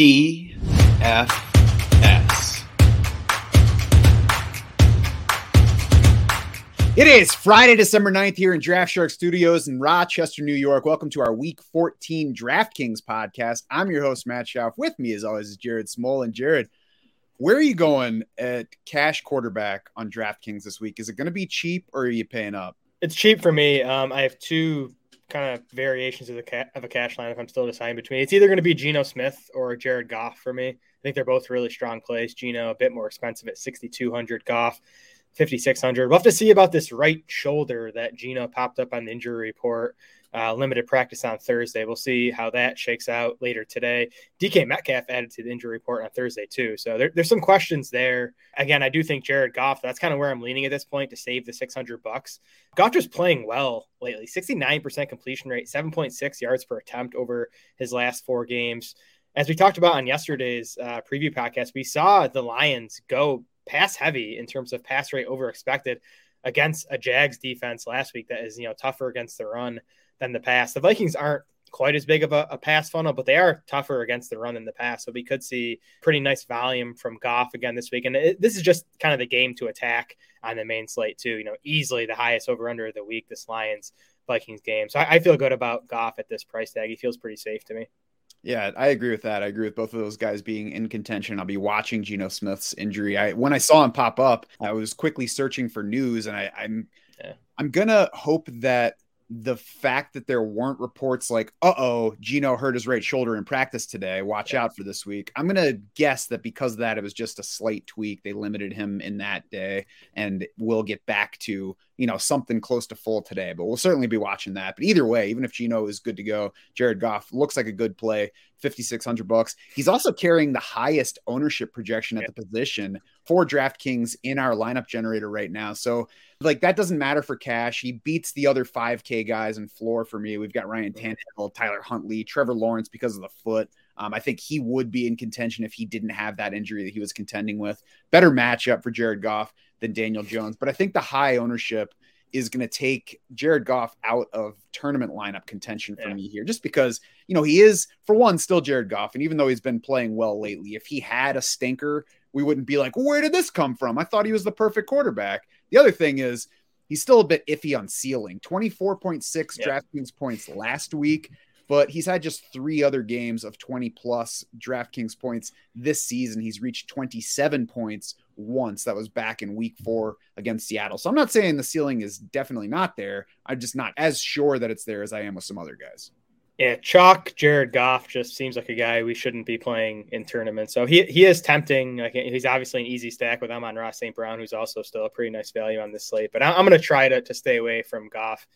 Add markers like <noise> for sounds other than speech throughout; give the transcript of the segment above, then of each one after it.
DFS. It is Friday, December 9th here in Draft Shark Studios in Rochester, New York. Welcome to our Week 14 DraftKings podcast. I'm your host, Matt Schauf. With me, as always, is Jared Smola. And Jared, where are you going at cash quarterback on DraftKings this week? Is it going to be cheap or are you paying up? It's cheap for me. Um, I have two kind of variations of the ca- of a cash line if I'm still deciding between. It's either going to be Geno Smith or Jared Goff for me. I think they're both really strong plays. Geno a bit more expensive at 6200, Goff 5600. We'll have to see about this right shoulder that Geno popped up on the injury report uh, limited practice on Thursday. We'll see how that shakes out later today. DK Metcalf added to the injury report on Thursday, too. So there, there's some questions there. Again, I do think Jared Goff, that's kind of where I'm leaning at this point to save the 600 bucks. Goff just playing well lately 69% completion rate, 7.6 yards per attempt over his last four games. As we talked about on yesterday's uh, preview podcast, we saw the Lions go pass heavy in terms of pass rate over expected against a Jags defense last week that is, you know, tougher against the run than the pass. The Vikings aren't quite as big of a, a, pass funnel, but they are tougher against the run in the pass. So we could see pretty nice volume from Goff again this week. And it, this is just kind of the game to attack on the main slate too. You know, easily the highest over under of the week, this Lions Vikings game. So I, I feel good about Goff at this price tag. He feels pretty safe to me. Yeah, I agree with that. I agree with both of those guys being in contention. I'll be watching Geno Smith's injury. I when I saw him pop up, I was quickly searching for news, and I, I'm yeah. I'm gonna hope that the fact that there weren't reports like, uh oh, Geno hurt his right shoulder in practice today. Watch yeah. out for this week. I'm going to guess that because of that, it was just a slight tweak. They limited him in that day and we'll get back to, you know, something close to full today. But we'll certainly be watching that. But either way, even if Geno is good to go, Jared Goff looks like a good play. 5600 bucks. He's also carrying the highest ownership projection at yeah. the position for DraftKings in our lineup generator right now. So, like, that doesn't matter for cash. He beats the other 5K guys in floor for me. We've got Ryan Tannehill, Tyler Huntley, Trevor Lawrence because of the foot. Um, I think he would be in contention if he didn't have that injury that he was contending with. Better matchup for Jared Goff than Daniel Jones. But I think the high ownership is going to take Jared Goff out of tournament lineup contention for yeah. me here, just because, you know, he is, for one, still Jared Goff. And even though he's been playing well lately, if he had a stinker, we wouldn't be like, where did this come from? I thought he was the perfect quarterback. The other thing is, he's still a bit iffy on ceiling 24.6 yeah. DraftKings points last week, but he's had just three other games of 20 plus DraftKings points this season. He's reached 27 points once. That was back in week four against Seattle. So I'm not saying the ceiling is definitely not there. I'm just not as sure that it's there as I am with some other guys. Yeah, chalk Jared Goff just seems like a guy we shouldn't be playing in tournaments. So he he is tempting. Like he's obviously an easy stack with Amon-Ra St. Brown, who's also still a pretty nice value on this slate. But I'm going to try to to stay away from Goff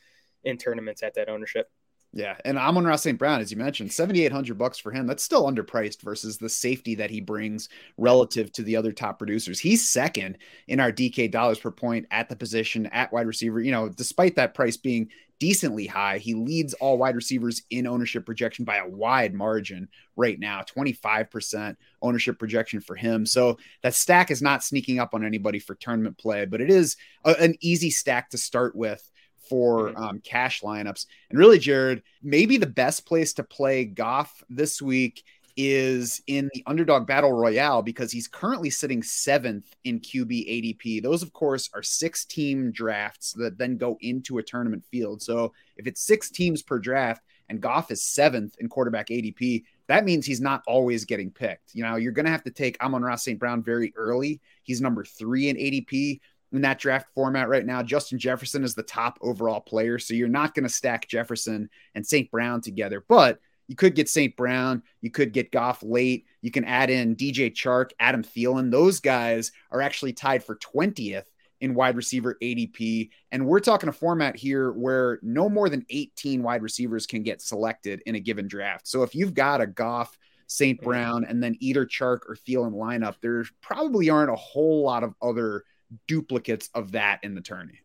in tournaments at that ownership. Yeah, and Amon-Ra St. Brown, as you mentioned, seventy eight hundred bucks for him. That's still underpriced versus the safety that he brings relative to the other top producers. He's second in our DK dollars per point at the position at wide receiver. You know, despite that price being decently high, he leads all wide receivers in ownership projection by a wide margin right now. Twenty five percent ownership projection for him. So that stack is not sneaking up on anybody for tournament play, but it is a, an easy stack to start with for mm-hmm. um, cash lineups. And really, Jared, maybe the best place to play Goff this week is in the underdog battle royale because he's currently sitting seventh in QB ADP. Those, of course, are six team drafts that then go into a tournament field. So if it's six teams per draft and Goff is seventh in quarterback ADP, that means he's not always getting picked. You know, you're going to have to take Amon-Ra St. Brown very early. He's number three in ADP in that draft format right now. Justin Jefferson is the top overall player. So you're not going to stack Jefferson and St. Brown together, but you could get St. Brown. You could get Goff late. You can add in DJ Chark, Adam Thielen. Those guys are actually tied for 20th in wide receiver ADP. And we're talking a format here where no more than 18 wide receivers can get selected in a given draft. So if you've got a Goff, St. Mm-hmm. Brown, and then either Chark or Thielen lineup, there probably aren't a whole lot of other duplicates of that in the tourney.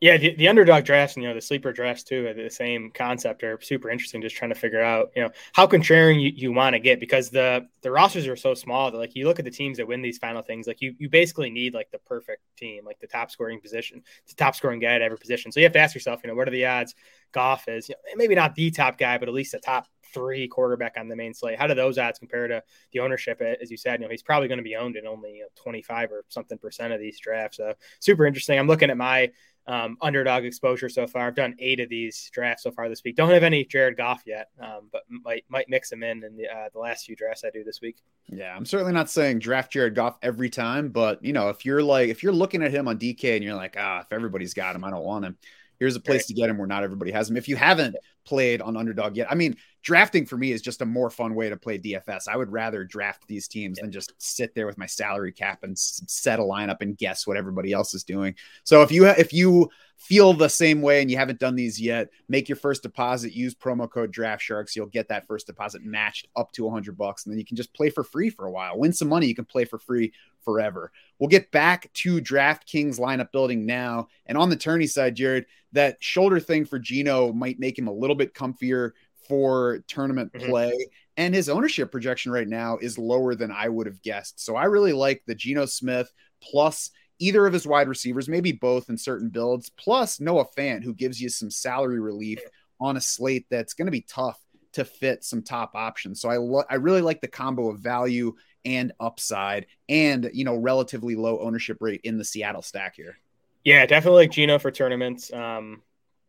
Yeah, the, the underdog drafts and you know the sleeper drafts too are the same concept are super interesting. Just trying to figure out you know how contrarian you, you want to get because the the rosters are so small that like you look at the teams that win these final things like you you basically need like the perfect team like the top scoring position, the top scoring guy at every position. So you have to ask yourself you know what are the odds Goff is you know, maybe not the top guy but at least the top three quarterback on the main slate. How do those odds compare to the ownership? As you said, you know, he's probably going to be owned in only you know, 25 or something percent of these drafts. So super interesting. I'm looking at my um, underdog exposure so far. I've done eight of these drafts so far this week. Don't have any Jared Goff yet, um, but might might mix them in in the, uh, the last few drafts I do this week. Yeah, I'm certainly not saying draft Jared Goff every time, but you know, if you're like if you're looking at him on DK and you're like, ah, if everybody's got him, I don't want him here's a place right. to get him where not everybody has him. If you haven't played on underdog yet, I mean, drafting for me is just a more fun way to play DFS. I would rather draft these teams than just sit there with my salary cap and set a lineup and guess what everybody else is doing. So if you if you feel the same way and you haven't done these yet, make your first deposit, use promo code Draft Sharks. You'll get that first deposit matched up to 100 bucks, and then you can just play for free for a while. Win some money, you can play for free forever. We'll get back to DraftKings lineup building now. And on the tourney side, Jared, that shoulder thing for Geno might make him a little bit comfier for tournament mm-hmm. play. And his ownership projection right now is lower than I would have guessed. So I really like the Geno Smith plus either of his wide receivers, maybe both in certain builds, plus Noah Fant, who gives you some salary relief on a slate that's going to be tough to fit some top options. So I lo- I really like the combo of value and upside and you know relatively low ownership rate in the Seattle stack here. Yeah, definitely like Geno for tournaments. Um,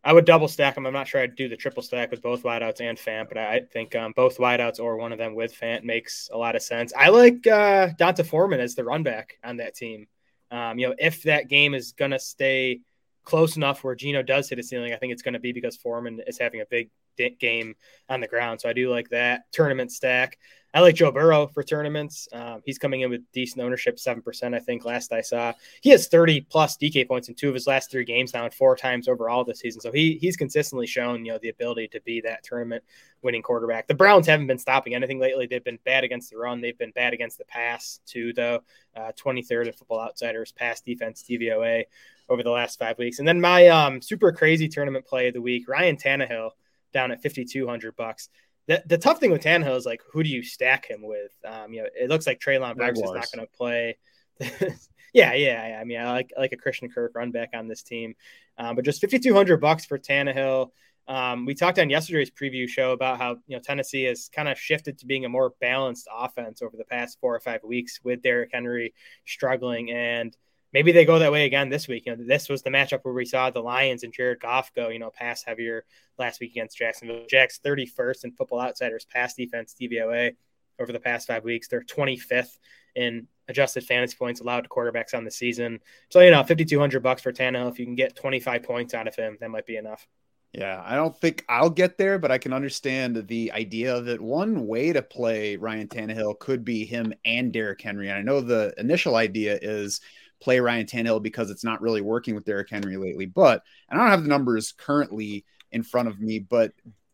I would double stack them. I'm not sure I'd do the triple stack with both wideouts and Fant, but I think um, both wideouts or one of them with Fant makes a lot of sense. I like uh, D'Onta Foreman as the run back on that team. Um, you know, if that game is going to stay close enough where Geno does hit a ceiling, I think it's going to be because Foreman is having a big game on the ground. So I do like that tournament stack. I like Joe Burrow for tournaments. Um, he's coming in with decent ownership, 7%, I think, last I saw. He has 30 plus DK points in two of his last three games now and four times overall this season. So he he's consistently shown, you know, the ability to be that tournament winning quarterback. The Browns haven't been stopping anything lately. They've been bad against the run. They've been bad against the pass, too, though. Uh, 23rd in Football Outsiders pass defense DVOA over the last five weeks. And then my um, super crazy tournament play of the week, Ryan Tannehill down at 5,200 bucks the, the tough thing with Tannehill is like who do you stack him with? Um, you know, it looks like Treylon Burks is not going to play. <laughs> yeah, yeah, I mean, I like I like a Christian Kirk run back on this team, um, but just fifty two hundred bucks for Tannehill. Um, we talked on yesterday's preview show about how you know Tennessee has kind of shifted to being a more balanced offense over the past four or five weeks with Derrick Henry struggling, and maybe they go that way again this week. You know, this was the matchup where we saw the Lions and Jared Goff go, you know, pass heavier last week against Jacksonville. Jags 31st in Football Outsiders pass defense DVOA over the past five weeks. They're 25th in adjusted fantasy points allowed to quarterbacks on the season. So you know, 5,200 bucks for Tannehill. If you can get 25 points out of him, that might be enough. Yeah, I don't think I'll get there, but I can understand the idea that one way to play Ryan Tannehill could be him and Derrick Henry. And I know the initial idea is play Ryan Tannehill because it's not really working with Derrick Henry lately. But I don't have the numbers currently in front of me, but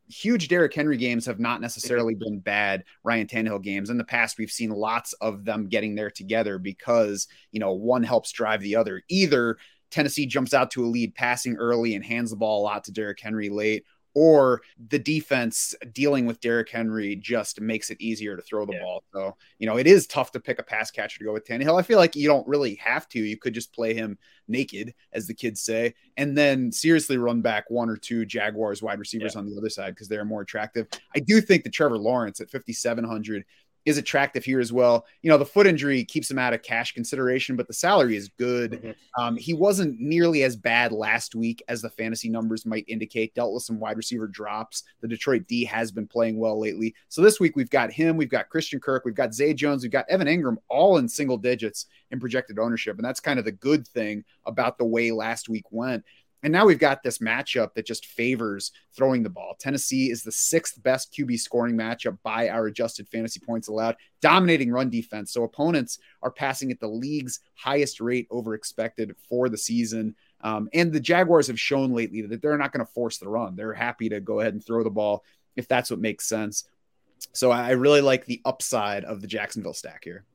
huge Derrick Henry games have not necessarily been bad Ryan Tannehill games. In the past, we've seen lots of them getting there together because, you know, one helps drive the other. Either Tennessee jumps out to a lead passing early and hands the ball a lot to Derrick Henry late, or the defense dealing with Derrick Henry just makes it easier to throw the yeah. ball. So, you know, it is tough to pick a pass catcher to go with Tannehill. I feel like you don't really have to. You could just play him naked, as the kids say, and then seriously run back one or two Jaguars wide receivers yeah. on the other side because they're more attractive. I do think that Trevor Lawrence at 5,700 is attractive here as well. You know, the foot injury keeps him out of cash consideration, but the salary is good. Mm-hmm. Um, he wasn't nearly as bad last week as the fantasy numbers might indicate. Dealt with some wide receiver drops. The Detroit D has been playing well lately. So this week we've got him, we've got Christian Kirk, we've got Zay Jones, we've got Evan Engram, all in single digits in projected ownership, and that's kind of the good thing about the way last week went. And now we've got this matchup that just favors throwing the ball. Tennessee is the sixth best QB scoring matchup by our adjusted fantasy points allowed, dominating run defense. So opponents are passing at the league's highest rate over expected for the season. Um, and the Jaguars have shown lately that they're not going to force the run. They're happy to go ahead and throw the ball if that's what makes sense. So I really like the upside of the Jacksonville stack here.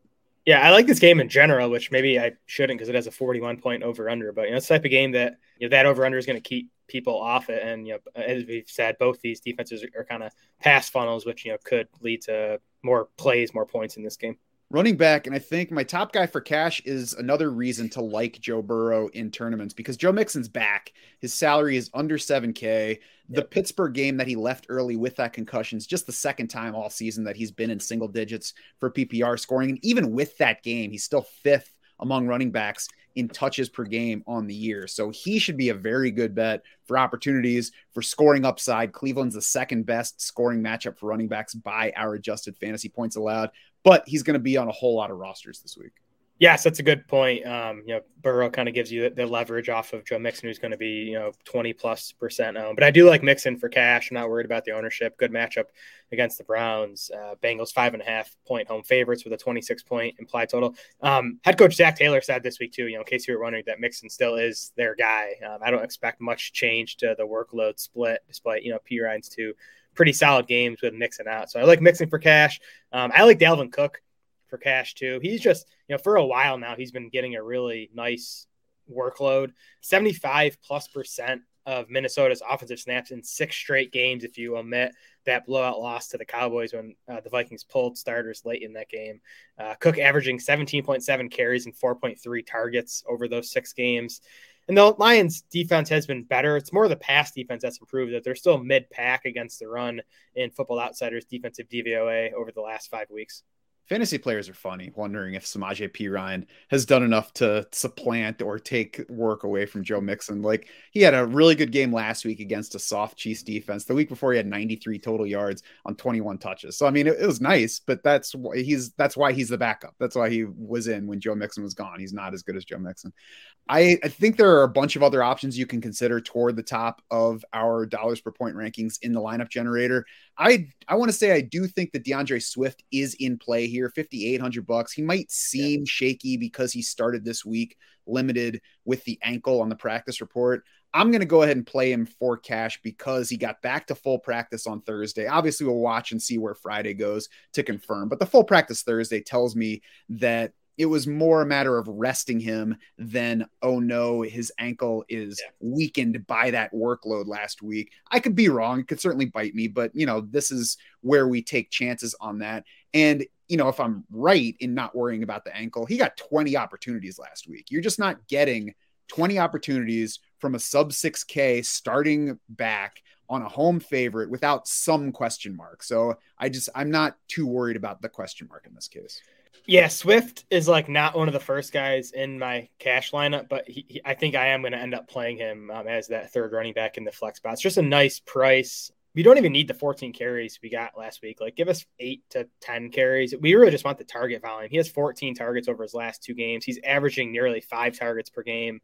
Yeah, I like this game in general, which maybe I shouldn't because it has a 41 point over under. But you know, it's the type of game that you know that over under is going to keep people off it. And you know, as we've said, both these defenses are, are kind of pass funnels, which you know could lead to more plays, more points in this game running back. And I think my top guy for cash is another reason to like Joe Burrow in tournaments because Joe Mixon's back. His salary is under 7K. The yep. Pittsburgh game that he left early with that concussion is just the second time all season that he's been in single digits for PPR scoring. And even with that game, he's still fifth among running backs in touches per game on the year. So he should be a very good bet for opportunities for scoring upside. Cleveland's the second best scoring matchup for running backs by our adjusted fantasy points allowed but he's going to be on a whole lot of rosters this week. Yes, that's a good point. Um, you know, Burrow kind of gives you the, the, leverage off of Joe Mixon, who's going to be, you know, 20 plus percent owned. But I do like Mixon for cash. I'm not worried about the ownership. Good matchup against the Browns. Uh, Bengals five and a half point home favorites with a 26 point implied total. Um, head coach Zac Taylor said this week, too, you know, in case you were wondering that Mixon still is their guy. Um, I don't expect much change to the workload split, despite, you know, Perine's two pretty solid games with Mixon out. So I like Mixon for cash. Um, I like Dalvin Cook for cash too. He's just, you know, for a while now, he's been getting a really nice workload 75 plus percent of Minnesota's offensive snaps in six straight games if you omit that blowout loss to the Cowboys when uh, the Vikings pulled starters late in that game. Uh, Cook averaging 17.7 carries and 4.3 targets over those six games. And the Lions defense has been better. It's more the pass defense that's improved that they're still mid pack against the run in Football Outsiders defensive DVOA over the last five weeks fantasy players are funny, wondering if Samaje Perine has done enough to supplant or take work away from Joe Mixon. Like he had a really good game last week against a soft Chiefs defense. The week before he had 93 total yards on 21 touches. So I mean, it, it was nice, but that's why he's that's why he's the backup. That's why he was in when Joe Mixon was gone. He's not as good as Joe Mixon. I, I think there are a bunch of other options you can consider toward the top of our dollars per point rankings in the lineup generator. I I want to say I do think that DeAndre Swift is in play here, 5800 bucks. He might seem yeah. shaky because he started this week limited with the ankle on the practice report. I'm going to go ahead and play him for cash because he got back to full practice on Thursday. Obviously, we'll watch and see where Friday goes to confirm, but the full practice Thursday tells me that it was more a matter of resting him than oh no his ankle is yeah. weakened by that workload last week. I could be wrong. It could certainly bite me but you know this is where we take chances on that. And you know if i'm right in not worrying about the ankle he got 20 opportunities last week. You're just not getting 20 opportunities from a sub 6k starting back on a home favorite without some question mark. So i just i'm not too worried about the question mark in this case yeah, Swift is like not one of the first guys in my cash lineup, but he, he, I think I am going to end up playing him um, as that third running back in the flex spot. It's just a nice price. We don't even need the 14 carries we got last week. Like, give us eight to 10 carries. We really just want the target volume. He has 14 targets over his last two games. He's averaging nearly five targets per game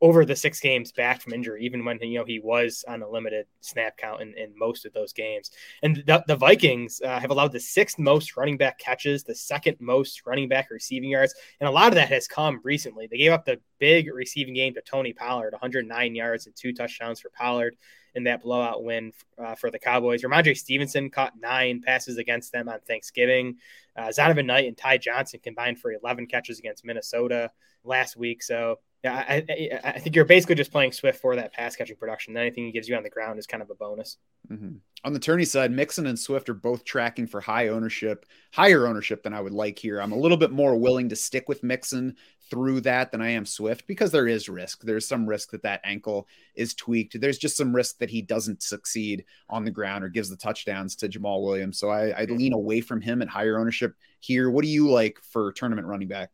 over the six games back from injury, even when you know he was on a limited snap count in, in most of those games. And the, the Vikings uh, have allowed the sixth most running back catches, the second most running back receiving yards, and a lot of that has come recently. They gave up the big receiving game to Tony Pollard, 109 yards and two touchdowns for Pollard in that blowout win uh, for the Cowboys. Rhamondre Stevenson caught nine passes against them on Thanksgiving. Uh, Zonovan Knight and Ty Johnson combined for 11 catches against Minnesota last week. So yeah, I, I, I, think you're basically just playing Swift for that pass catching production. Anything he gives you on the ground is kind of a bonus. Mm-hmm. On the tourney side, Mixon and Swift are both tracking for high ownership, higher ownership than I would like here. I'm a little bit more willing to stick with Mixon through that than I am Swift because there is risk. There's some risk that that ankle is tweaked. There's just some risk that he doesn't succeed on the ground or gives the touchdowns to Jamaal Williams. So I, I lean away from him at higher ownership here. What do you like for tournament running back?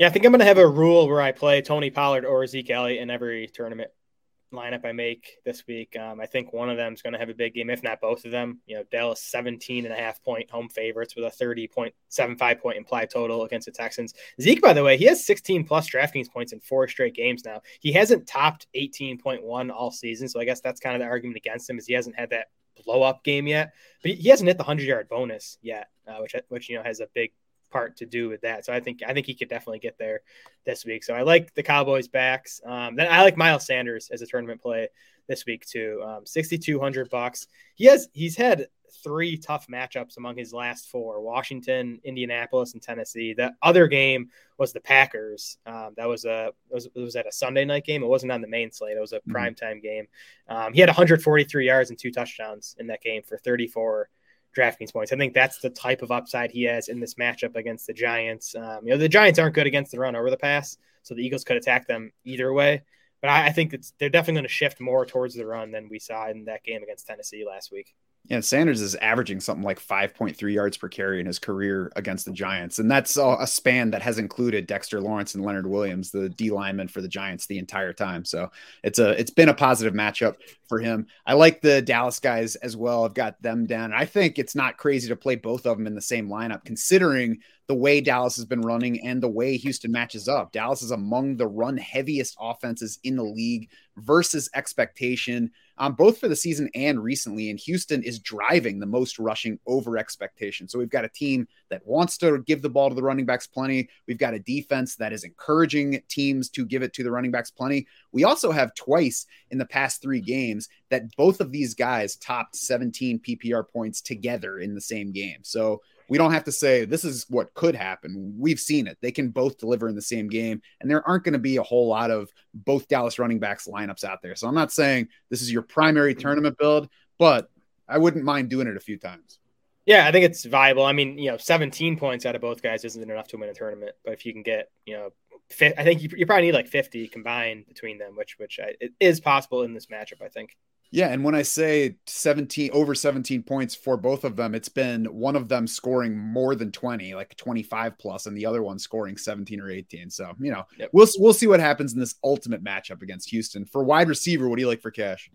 Yeah, I think I'm going to have a rule where I play Tony Pollard or Zeke Elliott in every tournament lineup I make this week. Um, I think one of them is going to have a big game, if not both of them. You know, Dallas 17 and a half point home favorites with a 30.75 point implied total against the Texans. Zeke, by the way, he has 16 plus DraftKings points in four straight games now. He hasn't topped 18.1 all season. So I guess that's kind of the argument against him is he hasn't had that blow up game yet, but he hasn't hit the 100 yard bonus yet, uh, which, which, you know, has a big part to do with that. So I think I think he could definitely get there this week. So I like the Cowboys backs. Um, then I like Miles Sanders as a tournament play this week too. Um, 6,200 bucks. He has he's had three tough matchups among his last four: Washington, Indianapolis, and Tennessee. The other game was the Packers. Um, that was a was, was at a Sunday night game. It wasn't on the main slate. It was a mm-hmm. primetime game. Um, he had 143 yards and two touchdowns in that game for 34 DraftKings points. I think that's the type of upside he has in this matchup against the Giants. Um, you know, the Giants aren't good against the run over the pass, so the Eagles could attack them either way. But I, I think it's, they're definitely going to shift more towards the run than we saw in that game against Tennessee last week. Yeah, Sanders is averaging something like 5.3 yards per carry in his career against the Giants. And that's a span that has included Dexter Lawrence and Leonard Williams, the D lineman for the Giants the entire time. So it's a it's been a positive matchup for him. I like the Dallas guys as well. I've got them down. I think it's not crazy to play both of them in the same lineup, considering the way Dallas has been running and the way Houston matches up. Dallas is among the run heaviest offenses in the league versus expectation, um, both for the season and recently. And Houston is driving the most rushing over expectation. So we've got a team that wants to give the ball to the running backs plenty. We've got a defense that is encouraging teams to give it to the running backs plenty. We also have twice in the past three games that both of these guys topped 17 PPR points together in the same game. So we don't have to say this is what could happen. We've seen it. They can both deliver in the same game, and there aren't going to be a whole lot of both Dallas running backs lineups out there. So I'm not saying this is your primary mm-hmm. tournament build, but I wouldn't mind doing it a few times. Yeah, I think it's viable. I mean, you know, 17 points out of both guys isn't enough to win a tournament, but if you can get, you know, I think you, you probably need like 50 combined between them, which which I, it is possible in this matchup. I think. Yeah, and when I say 17 over 17 points for both of them, it's been one of them scoring more than 20, like 25 plus, and the other one scoring 17 or 18. So, you know, yep. we'll we'll see what happens in this ultimate matchup against Houston. For wide receiver, what do you like for cash?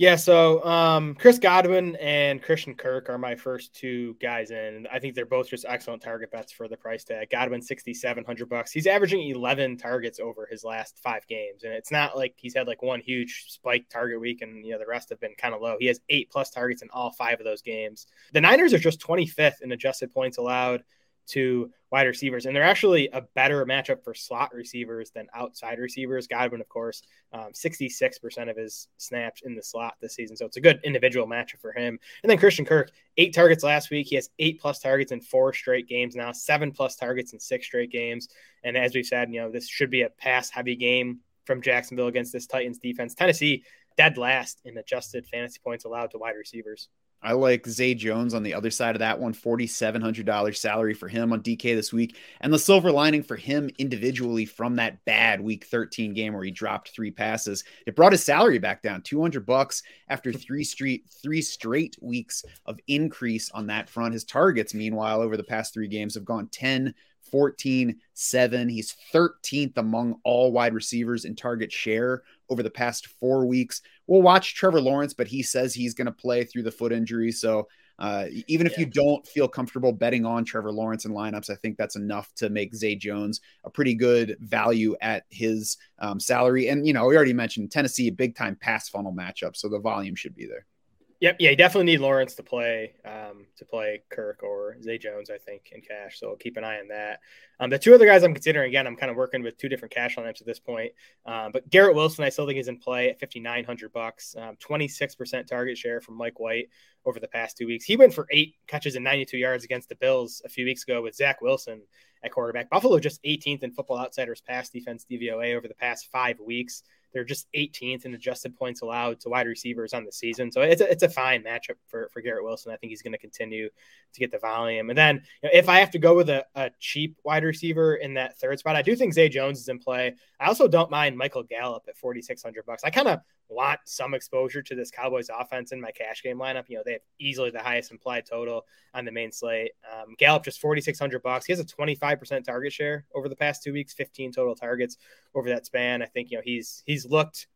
Yeah, so um, Chris Godwin and Christian Kirk are my first two guys in. I think they're both just excellent target bets for the price tag. Godwin sixty seven hundred bucks. He's averaging eleven targets over his last five games, and it's not like he's had like one huge spike target week and you know the rest have been kind of low. He has eight plus targets in all five of those games. The Niners are just twenty fifth in adjusted points allowed to wide receivers. And they're actually a better matchup for slot receivers than outside receivers. Godwin, of course, um, 66% of his snaps in the slot this season. So it's a good individual matchup for him. And then Christian Kirk, eight targets last week. He has eight plus targets in four straight games now, seven plus targets in six straight games. And as we've said, you know, this should be a pass heavy game from Jacksonville against this Titans defense. Tennessee, dead last in adjusted fantasy points allowed to wide receivers. I like Zay Jones on the other side of that one, $4,700 salary for him on DK this week. And the silver lining for him individually from that bad week 13 game where he dropped three passes, it brought his salary back down 200 bucks after three straight, three straight weeks of increase on that front. His targets, meanwhile, over the past three games have gone 10, 14, 7. He's 13th among all wide receivers in target share over the past four weeks. We'll watch Trevor Lawrence, but he says he's going to play through the foot injury. So uh, even if yeah. you don't feel comfortable betting on Trevor Lawrence in lineups, I think that's enough to make Zay Jones a pretty good value at his um, salary. And, you know, we already mentioned Tennessee, a big time pass funnel matchup. So the volume should be there. Yep, yeah, you definitely need Lawrence to play um, to play Kirk or Zay Jones, I think, in cash. So keep an eye on that. Um, the two other guys I'm considering again, I'm kind of working with two different cash lineups at this point. Um, but Garrett Wilson, I still think is in play at 5,900 bucks, 26% um, target share from Mike White over the past two weeks. He went for eight catches and 92 yards against the Bills a few weeks ago with Zach Wilson at quarterback. Buffalo just 18th in Football Outsiders pass defense DVOA over the past five weeks. They're just 18th in adjusted points allowed to wide receivers on the season. So it's a, it's a fine matchup for, for Garrett Wilson. I think he's going to continue to get the volume. And then you know, if I have to go with a, a cheap wide receiver in that third spot, I do think Zay Jones is in play. I also don't mind Michael Gallup at 4,600 bucks. I kind of want some exposure to this Cowboys offense in my cash game lineup. You know, they have easily the highest implied total on the main slate. Um, Gallup just 4,600 bucks. He has a 25% target share over the past two weeks, 15 total targets over that span. I think, you know, he's, he's looked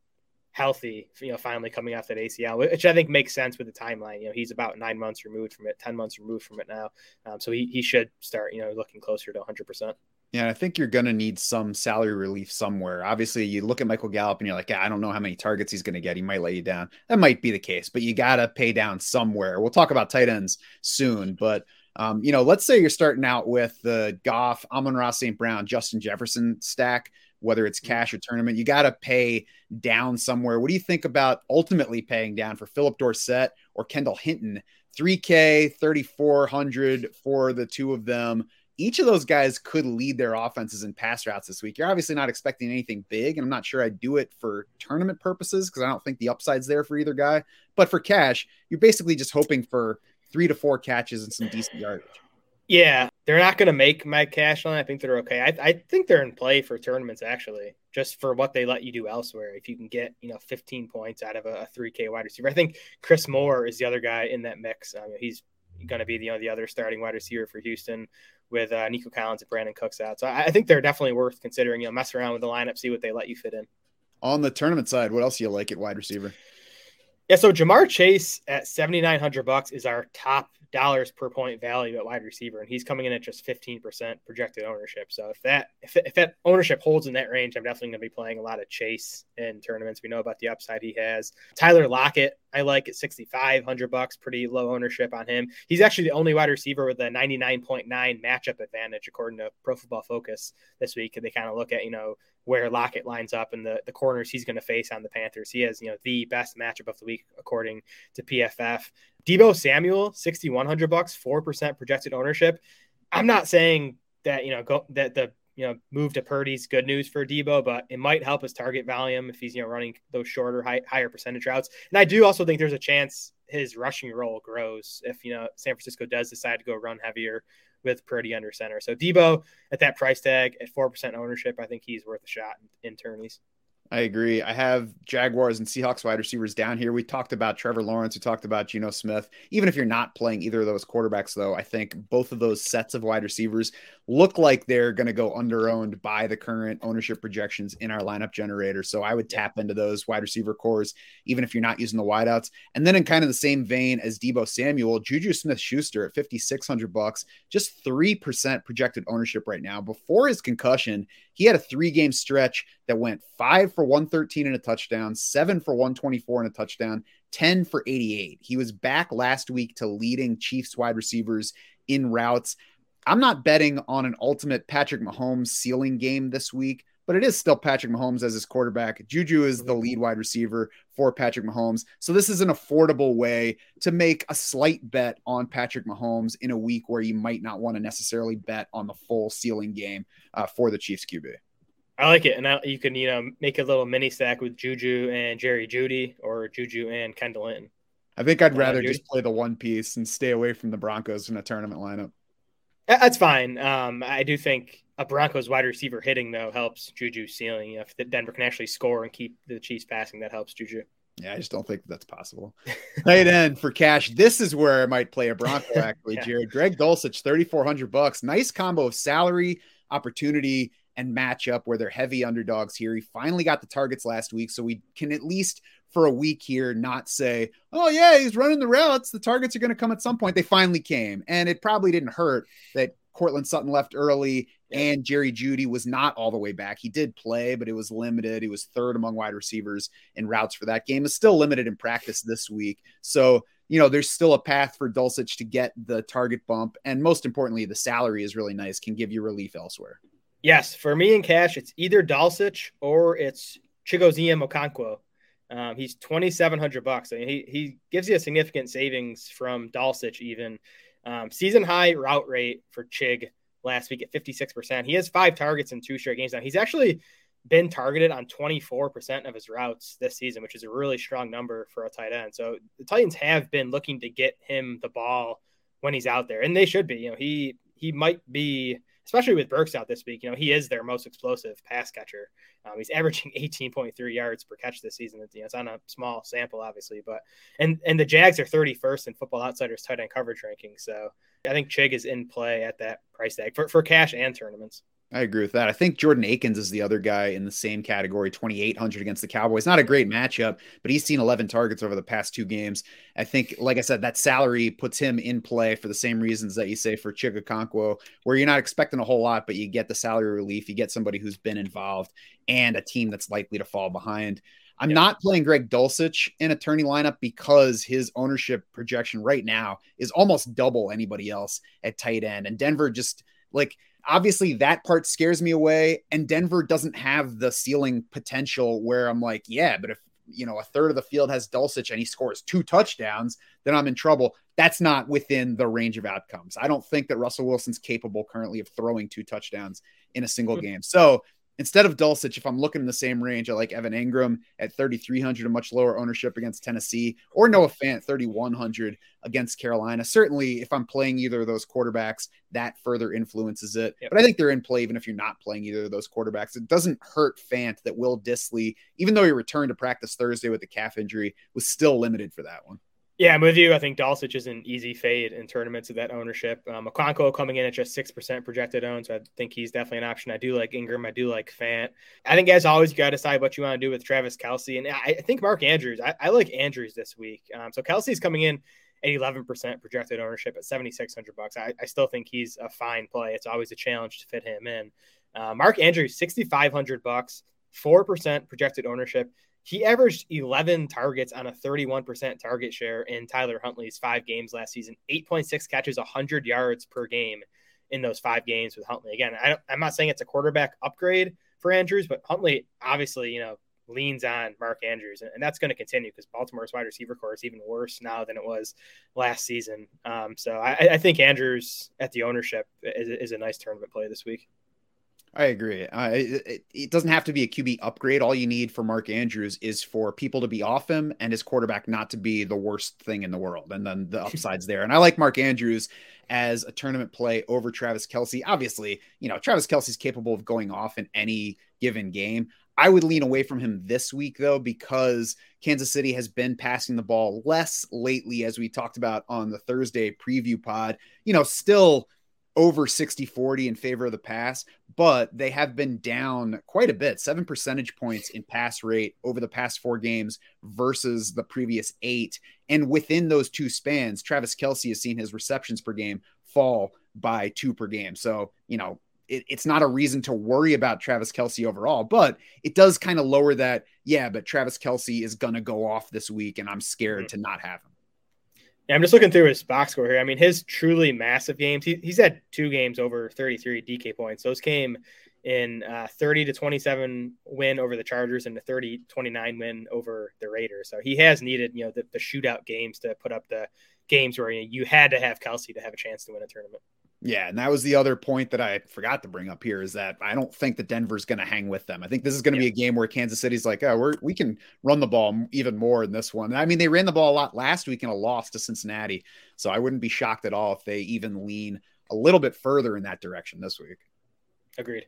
healthy, you know, finally coming off that ACL, which I think makes sense with the timeline. You know, he's about nine months removed from it, 10 months removed from it now. Um, so he, he should start, you know, looking closer to 100%. Yeah, I think you're going to need some salary relief somewhere. Obviously, you look at Michael Gallup and you're like, yeah, I don't know how many targets he's going to get. He might lay you down. That might be the case, but you got to pay down somewhere. We'll talk about tight ends soon, but um, you know, let's say you're starting out with the Goff, Amon-Ra St. Brown, Justin Jefferson stack whether it's mm-hmm. cash or tournament. You got to pay down somewhere. What do you think about ultimately paying down for Phillip Dorsett or Kendall Hinton? 3K, 3,400 for the two of them each of those guys could lead their offenses in pass routes this week. You're obviously not expecting anything big, and I'm not sure I'd do it for tournament purposes because I don't think the upside's there for either guy. But for cash, you're basically just hoping for three to four catches and some decent yardage. Yeah, they're not going to make my cash line. I think they're okay. I, I think they're in play for tournaments actually, just for what they let you do elsewhere. If you can get you know 15 points out of a, a 3K wide receiver, I think Chris Moore is the other guy in that mix. I mean, he's going to be the you know, the other starting wide receiver for Houston with uh, Nico Collins and Brandin Cooks out. So I, I, think they're definitely worth considering. You know, mess around with the lineup, see what they let you fit in. On the tournament side, what else do you like at wide receiver? Yeah, so Ja'Marr Chase at seventy nine hundred bucks is our top dollars per point value at wide receiver, and he's coming in at just 15% projected ownership. So if that if, if that ownership holds in that range, I'm definitely going to be playing a lot of Chase in tournaments. We know about the upside he has. Tyler Lockett, I like at 6,500 bucks, pretty low ownership on him. He's actually the only wide receiver with a 99.9 matchup advantage according to Pro Football Focus this week. They kind of look at you know where Lockett lines up and the, the corners he's going to face on the Panthers. He has, you know, the best matchup of the week according to PFF. Deebo Samuel, 6100 bucks, 4% projected ownership. I'm not saying that, you know, go that the you know, move to Purdy's good news for Deebo, but it might help his target volume if he's, you know, running those shorter, high, higher percentage routes. And I do also think there's a chance his rushing role grows if, you know, San Francisco does decide to go run heavier with Purdy under center. So Deebo at that price tag at 4% ownership, I think he's worth a shot in, in tourneys. I agree. I have Jaguars and Seahawks wide receivers down here. We talked about Trevor Lawrence. We talked about Geno Smith. Even if you're not playing either of those quarterbacks, though, I think both of those sets of wide receivers look like they're going to go under owned by the current ownership projections in our lineup generator. So I would tap into those wide receiver cores, even if you're not using the wideouts. And then in kind of the same vein as Deebo Samuel, Juju Smith Schuster at 5,600 bucks, just 3% projected ownership right now. Before his concussion, he had a three game stretch that went five for 113 and a touchdown, seven for 124 and a touchdown, 10 for 88. He was back last week to leading Chiefs wide receivers in routes. I'm not betting on an ultimate Patrick Mahomes ceiling game this week, but it is still Patrick Mahomes as his quarterback. Juju is the lead wide receiver for Patrick Mahomes. So this is an affordable way to make a slight bet on Patrick Mahomes in a week where you might not want to necessarily bet on the full ceiling game uh, for the Chiefs QB. I like it, and now you can you know make a little mini stack with Juju and Jerry Jeudy, or Juju and Kendall Hinton. I think I'd rather just play the one piece and stay away from the Broncos in a tournament lineup. That's fine. Um, I do think a Broncos wide receiver hitting though helps Juju ceiling. If Denver can actually score and keep the Chiefs passing, that helps Juju. Yeah, I just don't think that's possible. <laughs> Tight end for cash. This is where I might play a Bronco <laughs> actually, yeah. Jared. Greg Dulcich, thirty four hundred bucks. Nice combo of salary, opportunity, and matchup where they're heavy underdogs here. He finally got the targets last week, so we can at least for a week here not say, oh, yeah, he's running the routes. The targets are going to come at some point. They finally came. And it probably didn't hurt that Courtland Sutton left early yeah. and Jerry Jeudy was not all the way back. He did play, but it was limited. He was third among wide receivers in routes for that game. Is still limited in practice this week. So, you know, there's still a path for Dulcich to get the target bump. And most importantly, the salary is really nice, can give you relief elsewhere. Yes, for me in cash, it's either Dulcich or it's Chigoziem Okonkwo. Um, he's twenty seven hundred bucks. I mean, he he gives you a significant savings from Dulcich even. Um, season high route rate for Chig last week at fifty six percent. He has five targets in two straight games now. He's actually been targeted on 24% of his routes this season, which is a really strong number for a tight end. So the Titans have been looking to get him the ball when he's out there, and they should be. You know, he he might be especially with Burks out this week. You know, he is their most explosive pass catcher. Um, he's averaging <laughs> 18.3 yards per catch this season. You know, it's on a small sample, obviously, but and and the Jags are 31st in Football Outsiders tight end coverage ranking. So I think Chig is in play at that price tag for, for cash and tournaments. I agree with that. I think Jordan Akins is the other guy in the same category, 2,800 against the Cowboys. Not a great matchup, but he's seen 11 targets over the past two games. I think, like I said, that salary puts him in play for the same reasons that you say for Chig Okonkwo, where you're not expecting a whole lot, but you get the salary relief. You get somebody who's been involved and a team that's likely to fall behind. I'm not playing Greg Dulcich in a tourney lineup because his ownership projection right now is almost double anybody else at tight end. And Denver just like obviously that part scares me away. And Denver doesn't have the ceiling potential where I'm like, yeah, but if you know a third of the field has Dulcich and he scores two touchdowns, then I'm in trouble. That's not within the range of outcomes. I don't think that Russell Wilson's capable currently of throwing two touchdowns in a single mm-hmm. game. So instead of Dulcich, if I'm looking in the same range, I like Evan Engram at 3,300, a much lower ownership against Tennessee, or Noah Fant 3,100 against Carolina. Certainly, if I'm playing either of those quarterbacks, that further influences it. Yep. But I think they're in play even if you're not playing either of those quarterbacks. It doesn't hurt Fant that Will Dissly, even though he returned to practice Thursday with a calf injury, was still limited for that one. Yeah, I'm with you. I think Dulcich is an easy fade in tournaments of that ownership. Um, coming in at just 6% projected own, so I think he's definitely an option. I do like Engram. I do like Fant. I think, as always, you got to decide what you want to do with Travis Kelce. And I, I think Mark Andrews, I, I, like Andrews this week. Um, so Kelce's coming in at 11% projected ownership at 7,600 bucks. I, I, still think he's a fine play. It's always a challenge to fit him in. Uh, Mark Andrews, 6,500 bucks, 4% projected ownership. He averaged 11 targets on a 31% target share in Tyler Huntley's five games last season, 8.6 catches, 100 yards per game in those five games with Huntley. Again, I am not saying it's a quarterback upgrade for Andrews, but Huntley obviously, you know, leans on Mark Andrews, and, that's going to continue because Baltimore's wide receiver corps is even worse now than it was last season. Um, so I, I, think Andrews at the ownership is, is a nice tournament play this week. I agree. Uh, it, it, doesn't have to be a QB upgrade. All you need for Mark Andrews is for people to be off him and his quarterback not to be the worst thing in the world. And then the <laughs> upside's there. And I like Mark Andrews as a tournament play over Travis Kelce. Obviously, you know, Travis Kelce's capable of going off in any given game. I would lean away from him this week, though, because Kansas City has been passing the ball less lately, as we talked about on the Thursday preview pod. You know, still over 60 40 in favor of the pass, but they have been down quite a bit, seven percentage points in pass rate over the past four games versus the previous eight. And within those two spans, Travis Kelce has seen his receptions per game fall by two per game. So, you know, it, it's not a reason to worry about Travis Kelce overall, but it does kind of lower that. Yeah, but Travis Kelce is going to go off this week, and I'm scared mm-hmm. to not have him. Yeah, I'm just looking through his box score here. I mean, his truly massive games, he, he's had two games over 33 DK points. Those came in uh, 30 to 27 win over the Chargers and the 30 29 win over the Raiders. So he has needed, you know, the, the shootout games to put up the games where you, know, you had to have Kelce to have a chance to win a tournament. Yeah, and that was the other point that I forgot to bring up here is that I don't think that Denver's going to hang with them. I think this is going to yeah. be a game where Kansas City's like, oh, we're we can run the ball even more in this one. I mean, they ran the ball a lot last week in a loss to Cincinnati, so I wouldn't be shocked at all if they even lean a little bit further in that direction this week. Agreed.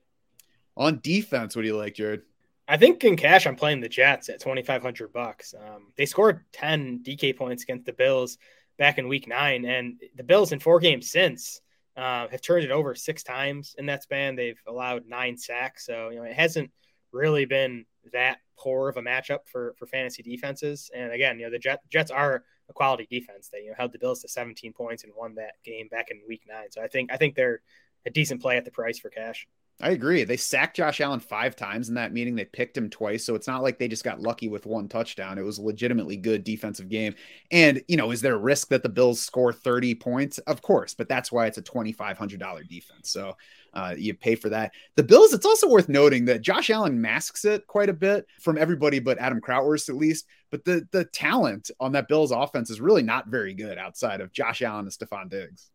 On defense, what do you like, Jared? I think in cash, I'm playing the Jets at 2,500 bucks. Um, they scored 10 DK points against the Bills back in Week Nine, and the Bills in four games since uh, have turned it over six times in that span. They've allowed nine sacks, so you know it hasn't really been that poor of a matchup for for fantasy defenses. And again, you know the Jet, Jets are a quality defense. They you know held the Bills to 17 points and won that game back in Week Nine. So I think I think they're a decent play at the price for cash. I agree. They sacked Josh Allen five times in that meeting. They picked him twice. So it's not like they just got lucky with one touchdown. It was a legitimately good defensive game. And, you know, is there a risk that the Bills score 30 points? Of course, but that's why it's a $2,500 defense. So uh, you pay for that. The Bills, it's also worth noting that Josh Allen masks it quite a bit from everybody but Adam Krautwurst, at least. But the, the talent on that Bills offense is really not very good outside of Josh Allen and Stefon Diggs.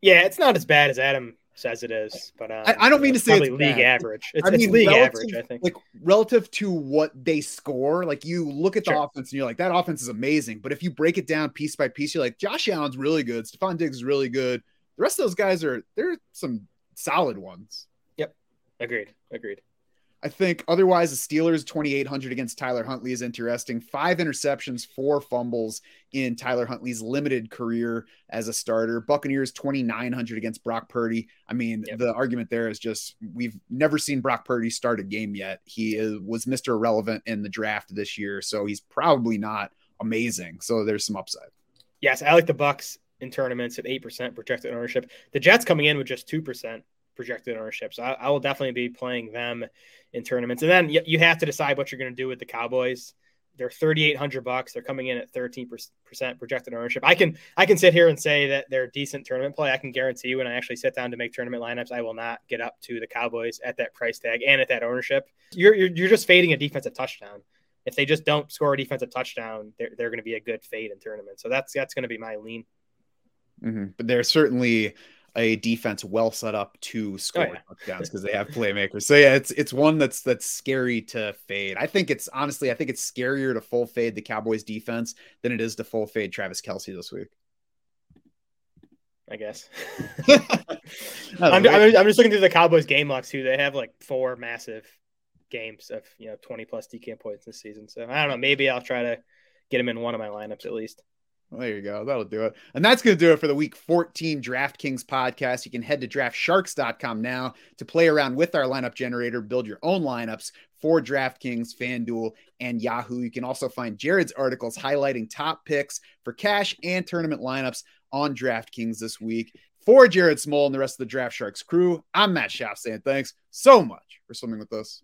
Yeah, it's not as bad as Adam says it is, but um, I, I, don't mean to say it's league bad. average. It's, I mean, it's league relative, average, I think. Like relative to what they score, like you look at the sure. offense and you're like, that offense is amazing. But if you break it down piece by piece, you're like, Josh Allen's really good, Stefon Diggs is really good. The rest of those guys are they're some solid ones. Yep, agreed, agreed. I think otherwise, the Steelers 2,800 against Tyler Huntley is interesting. Five interceptions, four fumbles in Tyler Huntley's limited career as a starter. Buccaneers 2,900 against Brock Purdy. I mean, yep. the argument there is just we've never seen Brock Purdy start a game yet. He is, was Mr. Irrelevant in the draft this year, so he's probably not amazing. So there's some upside. Yes, I like the Bucks in tournaments at 8% projected ownership. The Jets coming in with just 2% projected ownership. So I, I, will definitely be playing them in tournaments. And then you, you have to decide what you're going to do with the Cowboys. they're 3,800 bucks. They're coming in at 13 percent projected ownership. I can I can sit here and say that they're decent tournament play. I can guarantee when I actually sit down to make tournament lineups, I will not get up to the Cowboys at that price tag and at that ownership. You're you're, you're just fading a defensive touchdown. If they just don't score a defensive touchdown, they're, they're going to be a good fade in tournament. So that's that's going to be my lean. Mm-hmm. But they're certainly a defense well set up to score oh, yeah. touchdowns because they have playmakers. So yeah, it's it's one that's that's scary to fade. I think it's honestly, I think it's scarier to full fade the Cowboys defense than it is to full fade Travis Kelce this week. I guess. <laughs> <laughs> I'm, I'm, I'm, just looking through the Cowboys game locks too. They have like four massive games of you know 20 plus DK points this season. So I don't know. Maybe I'll try to get him in one of my lineups at least. There you go. That'll do it. And that's going to do it for the week 14 DraftKings podcast. You can head to draftsharks.com now to play around with our lineup generator, build your own lineups for DraftKings, FanDuel, and Yahoo. You can also find Jared's articles highlighting top picks for cash and tournament lineups on DraftKings this week. For Jared Smola and the rest of the Draft Sharks crew, I'm Matt Schauf saying thanks so much for swimming with us.